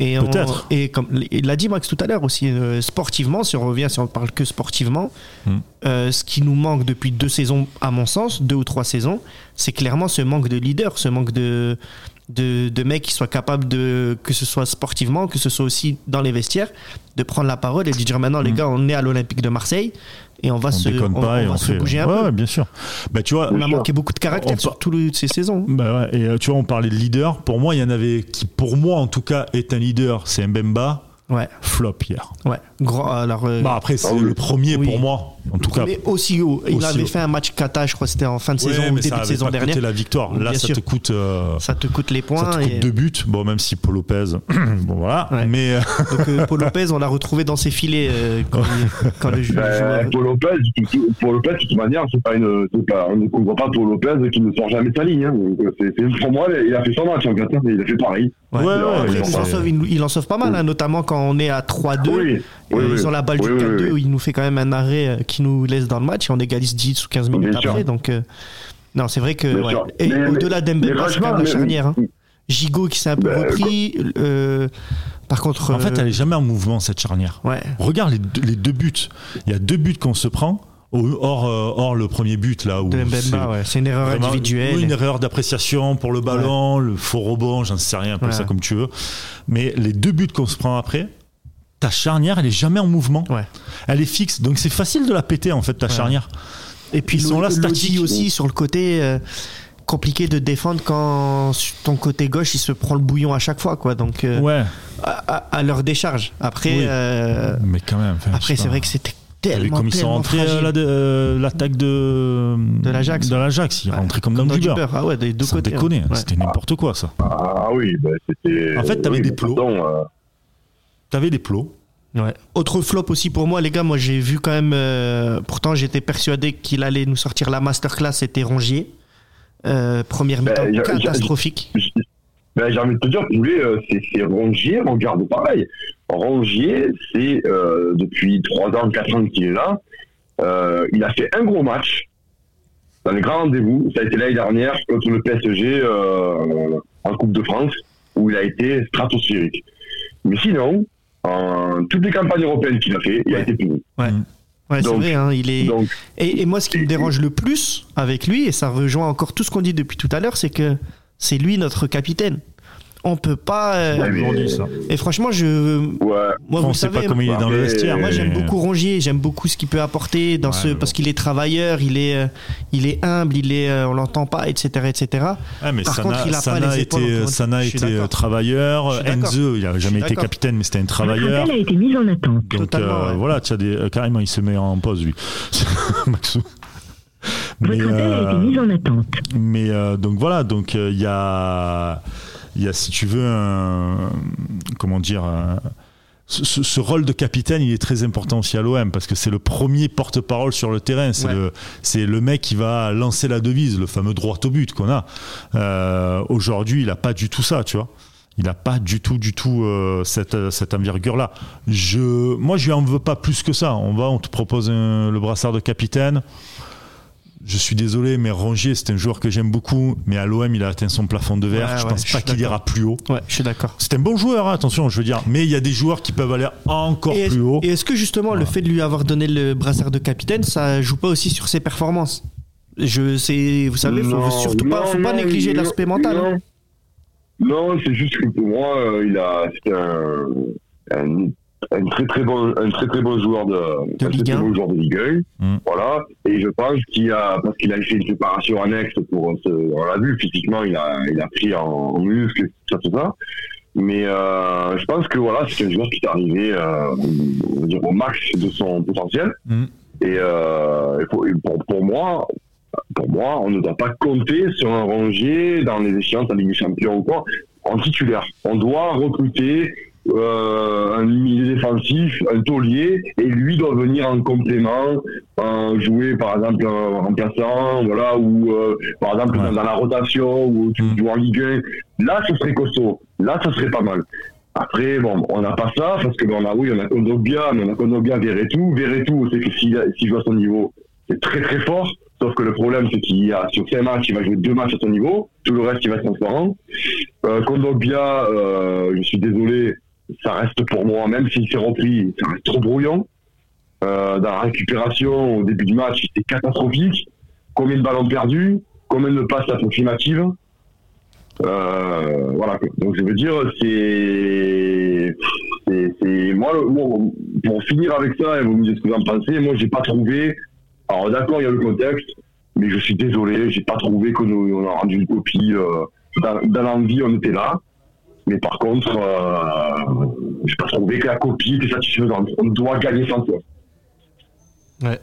Et on-. Et comme il l'a dit Max tout à l'heure aussi, euh, sportivement, si on revient, si on parle que sportivement,
Hmm.
euh, ce qui nous manque depuis deux saisons, à mon sens, deux ou trois saisons, c'est clairement ce manque de leader, ce manque de, de, de mecs qui soient capables de, que ce soit sportivement, que ce soit aussi dans les vestiaires, de prendre la parole et de dire maintenant les
Hmm.
gars, on est à l'Olympique de Marseille et on va
On
se, on,
pas
on
et
va
on
se
fait.
bouger un
ouais,
peu.
ouais, bien sûr. Bah, tu vois,
On a
sûr.
manqué beaucoup de caractère
On
sur toutes ces saisons.
Bah ouais, et euh, tu vois, on parlait de leader. Pour moi, il y en avait qui, pour moi en tout cas, est un leader. C'est Mbemba.
Ouais,
Flop hier.
ouais. Grand, alors, euh,
Bah après, c'est
Ah oui.
le premier
Oui.
pour moi, en tout cas.
mais aussi haut. Il
Aussi
avait
haut.
fait un match kata, je crois que c'était en fin de
Ouais,
saison ou
mais
début
ça
de saison
pas
dernière.
coûté la victoire. Là,
Bien
ça
sûr.
te coûte. euh,
Ça te coûte les
Ça
points.
te coûte
et-
deux buts, bon même si Paul Lopez, bon voilà,
Ouais.
mais euh,
Donc euh, Paul Lopez, on l'a retrouvé dans ses filets euh, quand, il- quand le jeu.
Ben, Paul Lopez, Paul Lopez, de toute manière, c'est pas une, pas, on ne comprend pas Paul Lopez qui ne sort jamais de sa ligne. Hein. Donc, c'est, pour moi, il a fait son match en fait. hein. Il a fait pareil.
Ouais.
ouais, ouais,
Après,
mais
il, en sauve, il, il en sauve pas mal, hein, notamment quand on est à 3-2.
Oui, oui, oui.
Ils ont la balle
Oui,
du
oui,
4-2
oui.
où il nous fait quand même un arrêt euh, qui nous laisse dans le match et on égalise 10 ou 15 minutes
Bien
après.
sûr.
Donc, euh, non, c'est vrai que. Ouais. Et au-delà d'Embemba, c'est quand même la charnière. Hein. Gigot qui s'est un peu
Ben,
repris. euh, par contre.
en fait
euh,
elle est jamais en mouvement cette charnière.
Ouais.
Regarde les deux, les deux buts, il y a deux buts qu'on se prend, hors, hors le premier but là où c'est
Mbemba, ouais. C'est une erreur
vraiment-
individuelle.
une erreur d'appréciation pour le ballon, le faux rebond, j'en sais rien, appelle
Ouais.
ça comme tu veux, mais les deux buts qu'on se prend après. Ta charnière, elle est jamais en mouvement.
Ouais.
Elle est fixe, donc c'est facile de la péter en fait ta
Ouais.
charnière.
Et puis
Ils sont là statiques.
aussi sur le côté euh, compliqué de défendre quand sur ton côté gauche il se prend le bouillon à chaque fois quoi. Donc euh,
Ouais,
à, leur décharge. Après,
Oui.
euh,
mais quand même. enfin,
après c'est vrai que c'était tellement
comme ils sont
tellement
rentrés l'attaque de
De l'Ajax.
De l'Ajax, ils
Ouais.
rentraient comme,
Comme
dans, du beurre.
Ah ouais, des deux
Sans
côtés.
déconner,
hein. Ouais.
c'était n'importe quoi ça.
Ah oui, ben, c'était.
En fait, t'avais
oui,
des plots. T'avais des plots.
Ouais. Autre flop aussi pour moi, les gars. Moi, j'ai vu quand même. euh, pourtant, j'étais persuadé qu'il allait nous sortir la masterclass. C'était Rongier. Euh, première mi-temps
Ben, j'ai- j'ai-
catastrophique.
Ben, j'ai envie de te dire, vous voulez, euh, c'est, c'est Rongier, regarde pareil. Rongier, c'est euh, depuis 3 ans, 4 ans qu'il est là. Euh, il a fait un gros match dans les grands rendez-vous. Ça a été l'année dernière contre le PSG euh, en Coupe de France, où il a été stratosphérique. Mais sinon, en toutes les campagnes européennes qu'il a fait, il a été puni.
Ouais, c'est
donc-
vrai. hein, il est.
Donc,
Et, et moi, ce qui me dérange le plus avec lui, et ça rejoint encore tout ce qu'on dit depuis tout à l'heure, c'est que c'est lui notre capitaine. On peut pas. euh,
Ouais, mais-.
Et franchement, je.
ouais.
Moi,
on
vous
sait
savez,
pas comment il est dans le vestiaire.
moi j'aime beaucoup Rongier, j'aime beaucoup ce qu'il peut apporter dans
Ouais,
ce parce qu'il est travailleur, il est, euh, il est humble, il est, euh, on l'entend pas, etc., etc.
Ah, mais
Par
Sana,
contre, il a pas
Sana
les épaules,
été, Sana était
d'accord.
travailleur. Enzo, il a jamais été capitaine, mais c'était un
Votre
travailleur.
appel a été mis en attente.
Donc euh,
ouais.
voilà, tu as des, euh, carrément, il se met en pause lui, Maxou. Mais,
Votre appel a
euh,
été mis en attente.
Mais euh, donc voilà, donc euh, il y a, il y a si tu veux un, comment dire, un- ce, rôle de capitaine, il est très important aussi à l'OM parce que c'est le premier porte-parole sur le terrain. C'est
Ouais.
le, le mec qui va lancer la devise, le fameux droit au but qu'on a. Euh, Aujourd'hui, il a pas du tout ça, tu vois. Il n'a pas du tout, du tout euh, cette, cette envergure-là. Je, moi, je lui en veux pas plus que ça. On va, on te propose un- le brassard de capitaine. Je suis désolé, mais Rongier, c'est un joueur que j'aime beaucoup, mais à l'OM, il a atteint son plafond de verre.
Ouais,
je
ouais,
pense
je
pas qu'il ira plus haut.
Ouais, je suis d'accord.
C'est un bon joueur, hein, attention, je veux dire, mais il y a des joueurs qui peuvent aller encore
Et
plus haut.
et est-ce que justement le fait de lui avoir donné le brassard de capitaine, ça joue pas aussi sur ses performances? Je sais, vous savez, faut
Non,
surtout pas,
non,
faut pas
non,
négliger l'aspect mental. hein.
Non, c'est juste que pour moi, euh, il a, un, un- un très très bon, un très très bon joueur de,
De
un très,
Ligue
très
1.
bon joueur de Ligue 1.
Mm.
Voilà. Et je pense qu'il a, parce qu'il a fait une préparation annexe pour ce, on l'a vu, physiquement, il a, il a pris en, en muscle, ça, tout ça. Mais euh, je pense que voilà, c'est un joueur qui est arrivé euh, on va dire, au max de son potentiel.
Mm.
Et, euh, et pour, pour moi, pour moi, on ne doit pas compter sur un Rongier dans les échéances en Ligue des Champions ou quoi, en titulaire. On doit recruter euh, un milieu défensif, un taulier, et lui doit venir en complément, euh, jouer par exemple en remplaçant, voilà, ou euh, par exemple
Ouais.
dans, dans la rotation, ou tu
Mm.
joues en Ligue 1. Là, ce serait costaud. Là, ce serait pas mal. Après, bon, on n'a pas ça, parce que bon, on a, oui, on a Kondogbia, mais on a Kondogbia, Verretou. Verretou, c'est que s'il s'il joue à son niveau, c'est très très fort. Sauf que le problème, c'est qu'il y a sur 5 matchs, il va jouer deux matchs à son niveau. Tout le reste, il va être transparent. Euh, Kondogbia, euh, je suis désolé, ça reste pour moi, même s'il s'est repris, ça reste trop brouillon. Euh, dans la récupération, au début du match, c'était catastrophique. Combien de ballons perdus Combien de passes approximatives euh, voilà. Donc je veux dire, c'est, moi, pour finir avec ça et vous me dites ce que vous en pensez. Moi, j'ai pas trouvé. Alors d'accord, il y a le contexte, mais je suis désolé, j'ai pas trouvé qu'on on a rendu une copie. euh, dans l'envie, on était là. Mais par contre, euh, j'ai pas trouvé que la copie était satisfaisante. On doit gagner sans toi.
Ouais.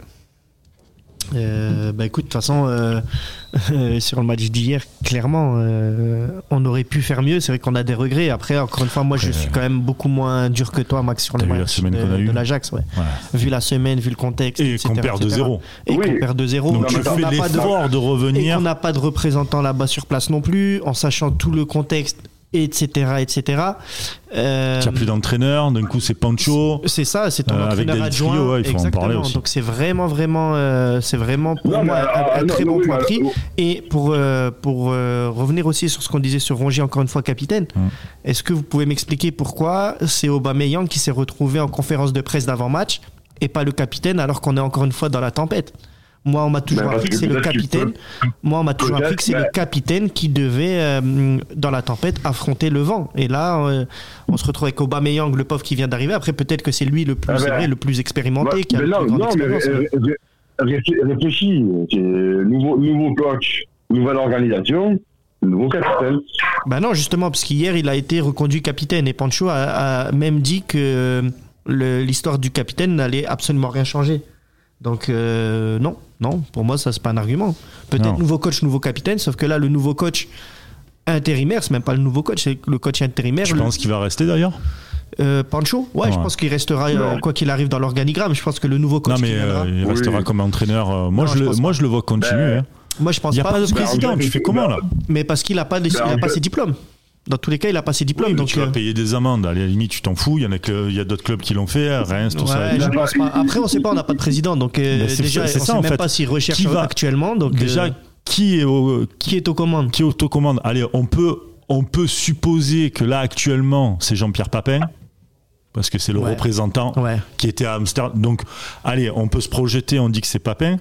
Euh, bah écoute, de toute façon, euh, euh, sur le match d'hier, clairement, euh, on aurait pu faire mieux. C'est vrai qu'on a des regrets. Après, encore une fois, moi, je suis quand même beaucoup moins dur que toi, Max, sur le
la
match de, de l'Ajax. Ouais. Vu la semaine, vu le contexte.
Et
etc.,
qu'on perd de
etc.
0.
Et
Oui.
qu'on perd de 0.
Donc tu fais
n'a pas de-
l'effort de
et
revenir.
qu'on n'a pas de représentant là-bas sur place non plus, en sachant tout le contexte, etc. etc. Euh,
Tu n'as plus d'entraîneur, d'un coup c'est Pancho.
c'est ça, c'est ton
Euh, avec
entraîneur
David
adjoint.
Friot, ouais, il faut en
exactement.
parler aussi.
Donc c'est vraiment, vraiment, euh, c'est vraiment pour
Non, mais,
moi un,
euh,
un
non,
très
non,
bon point pris. Et pour, euh, pour euh, revenir aussi sur ce qu'on disait sur Rongier, encore une fois, capitaine,
Hum.
est-ce que vous pouvez m'expliquer pourquoi c'est Aubameyang qui s'est retrouvé en conférence de presse d'avant-match et pas le capitaine alors qu'on est encore une fois dans la tempête? Moi, on m'a toujours
Ben,
appris que c'est le capitaine. Moi, on m'a toujours appris que c'est le
ben-
capitaine qui devait, euh, dans la tempête, affronter le vent. Et là, euh, on se retrouve avec Aubameyang, le pauvre qui vient d'arriver. Après, peut-être que c'est lui le plus,
Ah ben,
vrai, le plus expérimenté, qui a
mais
le
non,
plus
non, mais
expérience.
ré- ré- ré- réfléchis. C'est Nouveau, nouveau coach, nouvelle organisation, nouveau capitaine.
Bah non, justement, parce qu'hier, il a été reconduit capitaine et Pancho a, a même dit que l'histoire du capitaine n'allait absolument rien changer. Donc, euh, non, non, pour moi, ça, c'est pas un argument. Peut-être nouveau coach, nouveau capitaine, sauf que là, le nouveau coach intérimaire, c'est même pas le nouveau coach, c'est le coach intérimaire.
Tu
le-
penses qu'il va rester d'ailleurs?
Euh, Pancho? Ouais, je pense qu'il restera, euh, quoi qu'il arrive, dans l'organigramme. Je pense que le nouveau coach
Non, mais
viendra-
euh, il
Oui.
restera comme entraîneur. moi,
Non,
je
je
le,
pense
moi, je le vois continuer.
Ben,
hein.
Moi, je pense
Il n'y a
pas.
pas de
parce que-
président. Tu fais comment là?
Mais parce qu'il a pas,
Ben,
il a
en
pas
fait-
ses diplômes. Dans tous les cas, il a pas ses diplômes.
Oui,
donc,
tu vas
euh,
payer des amendes. À la limite, tu t'en fous. Il y en a que, il y a d'autres clubs qui l'ont fait. Reims, tout ça.
Je pense
pas-.
Après, on sait pas, on n'a pas de président, donc euh, déjà,
c'est
on
ça,
sait
en
même
fait.
pas s'il recherche
Qui va-
actuellement. Donc,
Déjà,
euh,
qui est au,
qui est aux commandes
qui est autocommande Allez, on peut, on peut supposer que là, actuellement, c'est Jean-Pierre Papin. Parce que c'est le
Ouais.
représentant
Ouais.
qui était à Amsterdam. Donc, allez, on peut se projeter, on dit que c'est Papin.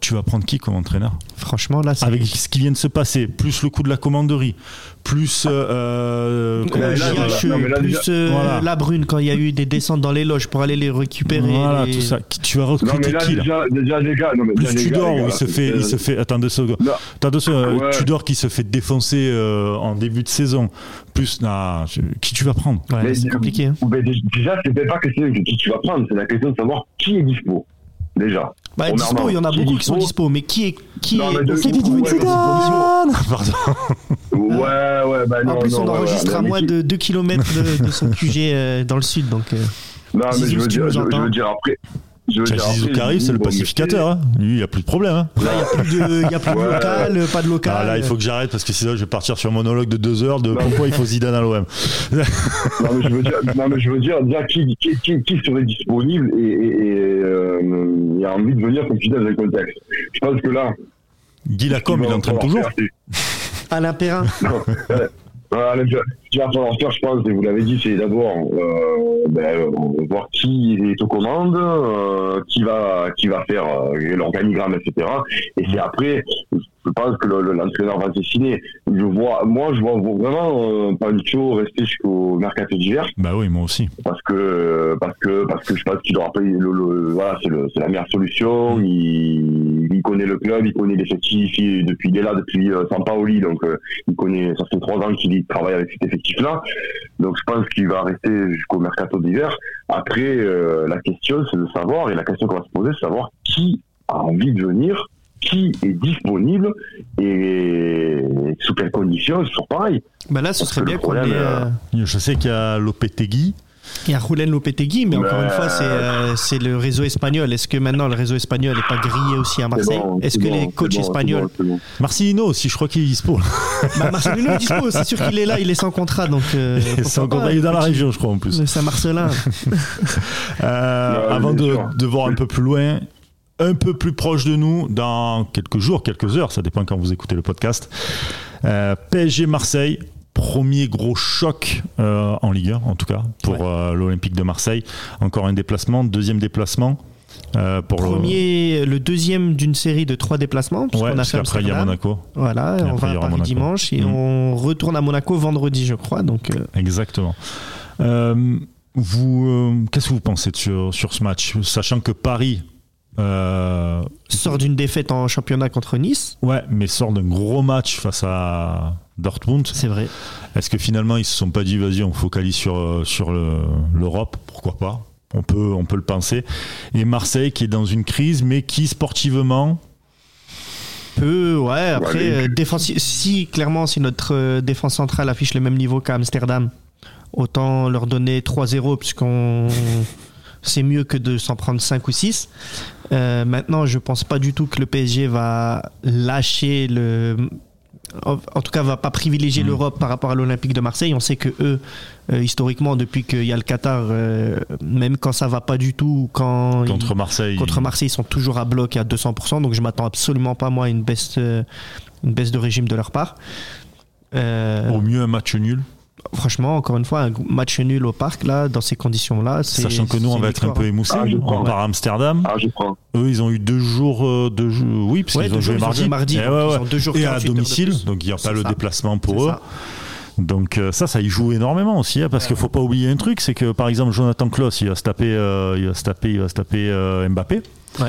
Tu vas prendre qui comme entraîneur?
Franchement, là, c'est.
Avec ce qui vient de se passer, plus le coup de la commanderie, plus. euh, euh,
là, non, mais là,
plus euh,
Voilà.
la brune quand il y a eu des descentes dans les loges pour aller les récupérer.
Voilà,
les-
tout ça. Qui- Tu vas recruter
là,
qui là?
déjà, déjà, les gars. Non, mais
Plus où
gars,
il se fait,
euh,
il se fait. Attends deux secondes.
Non.
Attends deux secondes.
Ouais.
Tudor qui se fait défoncer euh, en début de saison. Plus, non, je- qui tu vas prendre?
Ouais, c'est compliqué. hein.
Dé- déjà, c'est pas question de qui tu vas prendre, c'est la question de savoir qui est dispo. Déjà.
Bah,
On
dispo, il y en a beaucoup qui sont
dispo
mais qui est qui
Non,
est dans cette position
Ouais, ouais, bah non.
En plus,
non,
on
ouais,
enregistre
ouais,
à moins
qui-
de 2 km de, de son QG euh, dans le sud, donc. euh,
Non, mais je veux dire, je, je veux dire après.
Arrive, c'est le pacificateur. hein. Lui, il n'y a plus de problème. hein.
Là, il n'y a plus de, il y a plus de
Ouais.
local, pas de local.
Ah, là, il faut que j'arrête parce que sinon, je vais partir sur un monologue de deux heures de
Non.
pourquoi il faut Zidane à l'OM.
Non, mais je veux dire, non, mais je veux dire déjà qui, qui, qui, qui serait disponible et, et, et, euh, et a envie de venir comme fidèle dans le contexte. Je pense que là.
Guy Lacombe, il entraîne toujours.
Alain Perrin.
Non, ouais. Voilà, va falloir faire, je pense, et vous l'avez dit, c'est d'abord euh, ben, euh, voir qui est aux commandes, euh, qui va qui va faire l'organigramme, etc. Et c'est après, je pense que l'entraîneur va dessiner. Je vois, moi, je vois vraiment euh, Pancho rester jusqu'au mercato d'hiver.
Bah oui, moi aussi.
Parce que, parce que, parce que je pense qu'il aura pas le, le, voilà, c'est la meilleure solution. Mm. Il, il, connaît le club, il connaît l'effectif depuis, il est là depuis euh, Paoli, donc euh, il connaît, ça fait trois ans qu'il travaille avec cet effectif-là. Donc je pense qu'il va rester jusqu'au mercato d'hiver. Après, euh, la question, c'est de savoir, et la question qu'on va se poser, c'est de savoir qui a envie de venir qui est disponible et sous quelles conditions, c'est toujours pareil.
Bah là, ce serait bien qu'on ait. Euh,
Je sais qu'il y a Lopetegui.
Il y a Julen Lopetegui, mais encore une fois, euh, c'est le réseau espagnol. Est-ce que maintenant le réseau espagnol n'est pas grillé aussi à Marseille Est-ce que les coachs espagnols.
Marcelino aussi, je crois qu'il est dispo.
Bah, Marcelino est dispo, c'est sûr qu'il est là, il est sans contrat. Donc, euh,
sans contrat, il est dans la région, je crois en plus.
C'est Marcelin.
avant de, de, voir un peu plus loin, un peu plus proche de nous dans quelques jours, quelques heures, ça dépend quand vous écoutez le podcast. Euh, PSG Marseille, premier gros choc euh, en Ligue 1 en tout cas pour euh, l'Olympique de Marseille. Encore un déplacement, deuxième déplacement.
pour Premier, le... deuxième d'une série de trois déplacements.
Ouais, parce qu'après il y a Monaco.
Voilà, on va à Paris dimanche et mm. on retourne à Monaco vendredi, je crois. Donc,
Exactement. vous, qu'est-ce que vous pensez sur, sur ce match, sachant que Paris
euh, sort d'une défaite en championnat contre Nice.
Ouais, mais sort d'un gros match face à Dortmund.
C'est vrai.
Est-ce que finalement ils se sont pas dit vas-y on focalise sur euh, sur l'Europe? Pourquoi pas? On peut on peut le penser. Et Marseille qui est dans une crise, mais qui sportivement
peut ouais après euh, si clairement si notre défense centrale affiche le même niveau qu'à Amsterdam autant leur donner 3-0 puisqu'on c'est mieux que de s'en prendre 5 ou 6. Euh, maintenant, je pense pas du tout que le PSG va lâcher le. En tout cas, va pas privilégier mm. l'Europe par rapport à l'Olympique de Marseille. On sait que eux, euh, historiquement, depuis qu'il y a le Qatar, euh, même quand ça va pas du tout, quand
contre Marseille,
contre Marseille, ils sont toujours à bloc à 200%. Donc, je m'attends absolument pas moi à une baisse, une baisse de régime de leur part.
Au mieux un match nul.
Franchement, encore une fois, un match nul au parc, là, dans ces conditions-là.
Sachant que nous, on va être un peu émoussés. Ah, on part à Amsterdam.
Ah, je crois.
Eux, ils ont eu deux jours. Euh, deux jours oui, parce qu'ils ont joué mardi.
mardi
et, deux jours et à domicile, donc il n'y a pas le déplacement pour eux. Donc euh, ça, ça y joue énormément aussi, hein, parce qu'il faut pas oublier un truc, c'est que par exemple Jonathan Kloss, il va se taper, euh, il va se taper, il va se taper Mbappé.
Ouais.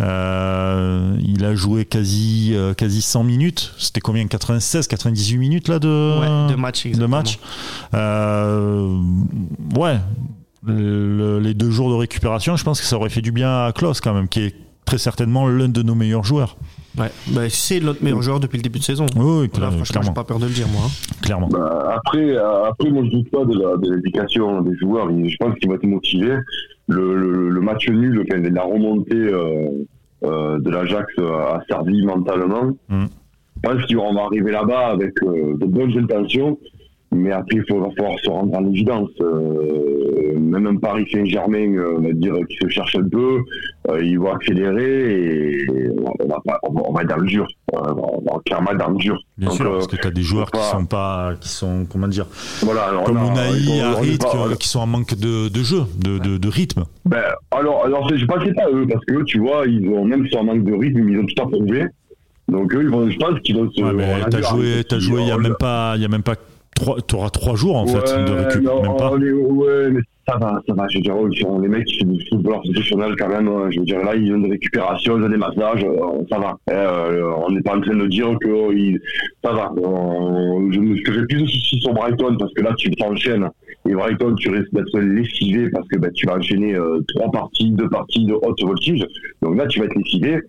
Euh, il a joué quasi, euh, quasi 100 minutes. C'était combien 96, 98 minutes là de,
de match.
De match? Euh, ouais. les deux jours de récupération, je pense que ça aurait fait du bien à Klaus quand même, qui est très certainement l'un de nos meilleurs joueurs.
Ouais, bah, c'est notre meilleur joueur depuis le début de saison.
Oui, clairement.
J'ai pas peur de le dire, moi. Hein.
Clairement.
Bah, après, après, moi, je doute pas de l'éducation des joueurs. Je pense qu'il va être motivé le, le, match nul, la remontée euh, euh, de l'Ajax a servi mentalement. Mm. Je pense qu'on va arriver là-bas avec euh, de bonnes intentions, mais après, il va falloir se rendre en évidence. Euh, même un Paris Saint-Germain, euh, on va dire, qui se cherche un peu, euh, ils vont accélérer et on va, on va, être dans le dur. On va clairement dans le dur.
Bien sûr, parce que tu as des joueurs qui sont pas, qui sont, comment dire, voilà, comme Unai, Harit, qui, sont en manque de, de jeu, de, de, de, rythme.
Ben, alors, alors je c'est pas eux, parce que tu vois, ils ont, même si en manque de rythme, ils ont tout à prouvé. Donc eux, ils vont, je pense qu'ils vont se.
Ouais, t'as joué, as joué, il n'y a même pas, il y a même pas tu auras trois jours en fait de récup, même pas.
ouais, mais ça va, ça va. Je veux dire, les mecs qui font du football professionnel quand même. Hein. Je veux dire, là, ils ont des récupérations, ils ont des massages, euh, ça va. Euh, on n'est pas en train de dire que il, ça va. Euh, je, que j'ai plus de soucis sur Brighton parce que là, tu t'enchaînes. Et Brighton, tu risques d'être lessivé parce que bah, tu vas enchaîner trois parties, deux parties de haute voltige. Donc là, tu vas être lessivé.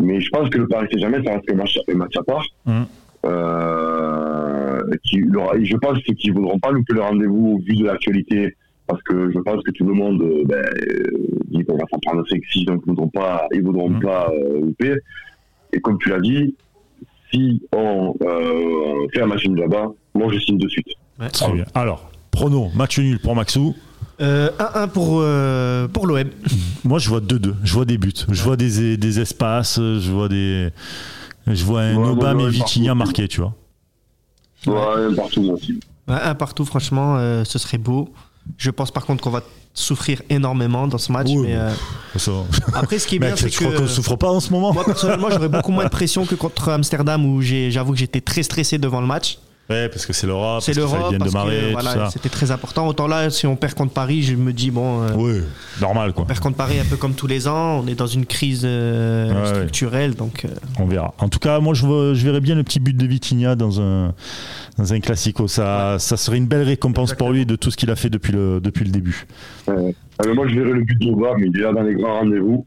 Mais je pense que le Paris Saint-Germain, ça reste un match, à part. Mmh. Euh, qui, je pense qu'ils ne voudront pas louper le rendez-vous au vu de l'actualité parce que je pense que tout le monde euh, ben, dit qu'on va s'en prendre sexy, donc ils ne voudront pas, ils voudront mm. pas euh, louper. Et comme tu l'as dit, si on euh, fait un match nul là-bas, moi je signe de suite.
Très bien. Alors, prono, match nul pour Maxou.
1-1 pour, pour l'OM.
Moi je vois 2-2. Je vois des buts. Je vois des, des espaces. Je vois des. Je vois un Obama et Vitinha marqué, tu vois.
Ouais, un partout, moi aussi.
un partout, franchement, euh, ce serait beau. Je pense par contre qu'on va souffrir énormément dans ce match.
Oui,
mais,
bon.
euh,
Ça,
après, ce qui est bien, c'est
je crois
que
qu'on souffre pas en ce moment.
moi personnellement, j'aurais beaucoup moins de pression que contre Amsterdam où j'avoue que j'étais très stressé devant le match.
Ouais, parce que c'est l'Europe,
C'est l'Europe,
vient de tout
voilà,
ça.
c'était très important. Autant là, si on perd contre Paris, je me dis bon. euh,
Oui, normal quoi.
On perd contre Paris un peu comme tous les ans. On est dans une crise euh,
Ouais, ouais.
structurelle, donc euh,
On verra. En tout cas, moi, je, verrais bien le petit but de Vitinha dans un, dans un classico. Ça, ça serait une belle récompense pour lui de tout ce qu'il a fait depuis le, depuis le début.
Ouais. Ah, moi, je verrais le but de bas, mais il est là dans les grands rendez-vous.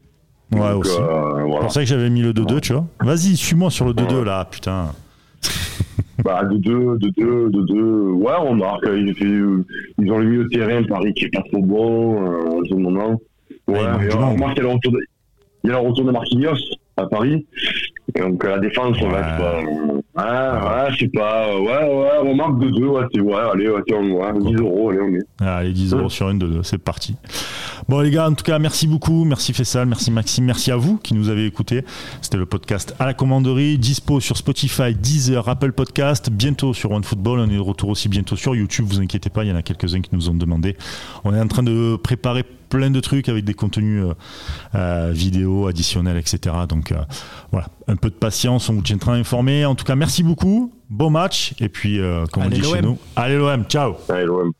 Ouais,
Donc,
aussi.
euh,
C'est pour ça que j'avais mis le 2-2, tu vois. Vas-y, suis-moi sur le 2-2 là, putain.
Bah, de deux, de deux, de deux. Ouais, on marque. Ils, fait- ils ont le milieu de terrain, Paris qui est pas trop bon euh, en ce moment. Ouais, et on remarque qu'il y a le retour de, il y a le retour de Marquinhos à Paris. Et donc, euh, la défense, ça va
Ouais.
être. euh, ouais, ouais, je sais pas. Ouais, ouais, on marque de deux. Ouais, c'est ouais, allez, ouais, tiens, ouais, 10 euros, allez, on est.
Allez, 10 euros sur une 2-2, c'est parti. Bon les gars, en tout cas, merci beaucoup. Merci Fessal, merci Maxime, merci à vous qui nous avez écoutés. C'était le podcast à la commanderie, dispo sur Spotify, Deezer, Apple Podcast, bientôt sur OneFootball. On est de retour aussi bientôt sur YouTube, vous inquiétez pas, il y en a quelques-uns qui nous ont demandé. On est en train de préparer plein de trucs avec des contenus euh, euh, vidéo additionnels, etc. Donc euh, voilà, un peu de patience, on vous tiendra informé. En tout cas, merci beaucoup, bon match, et puis euh, comme on dit chez nous, allez l'OM, ciao
Allez, l'OM.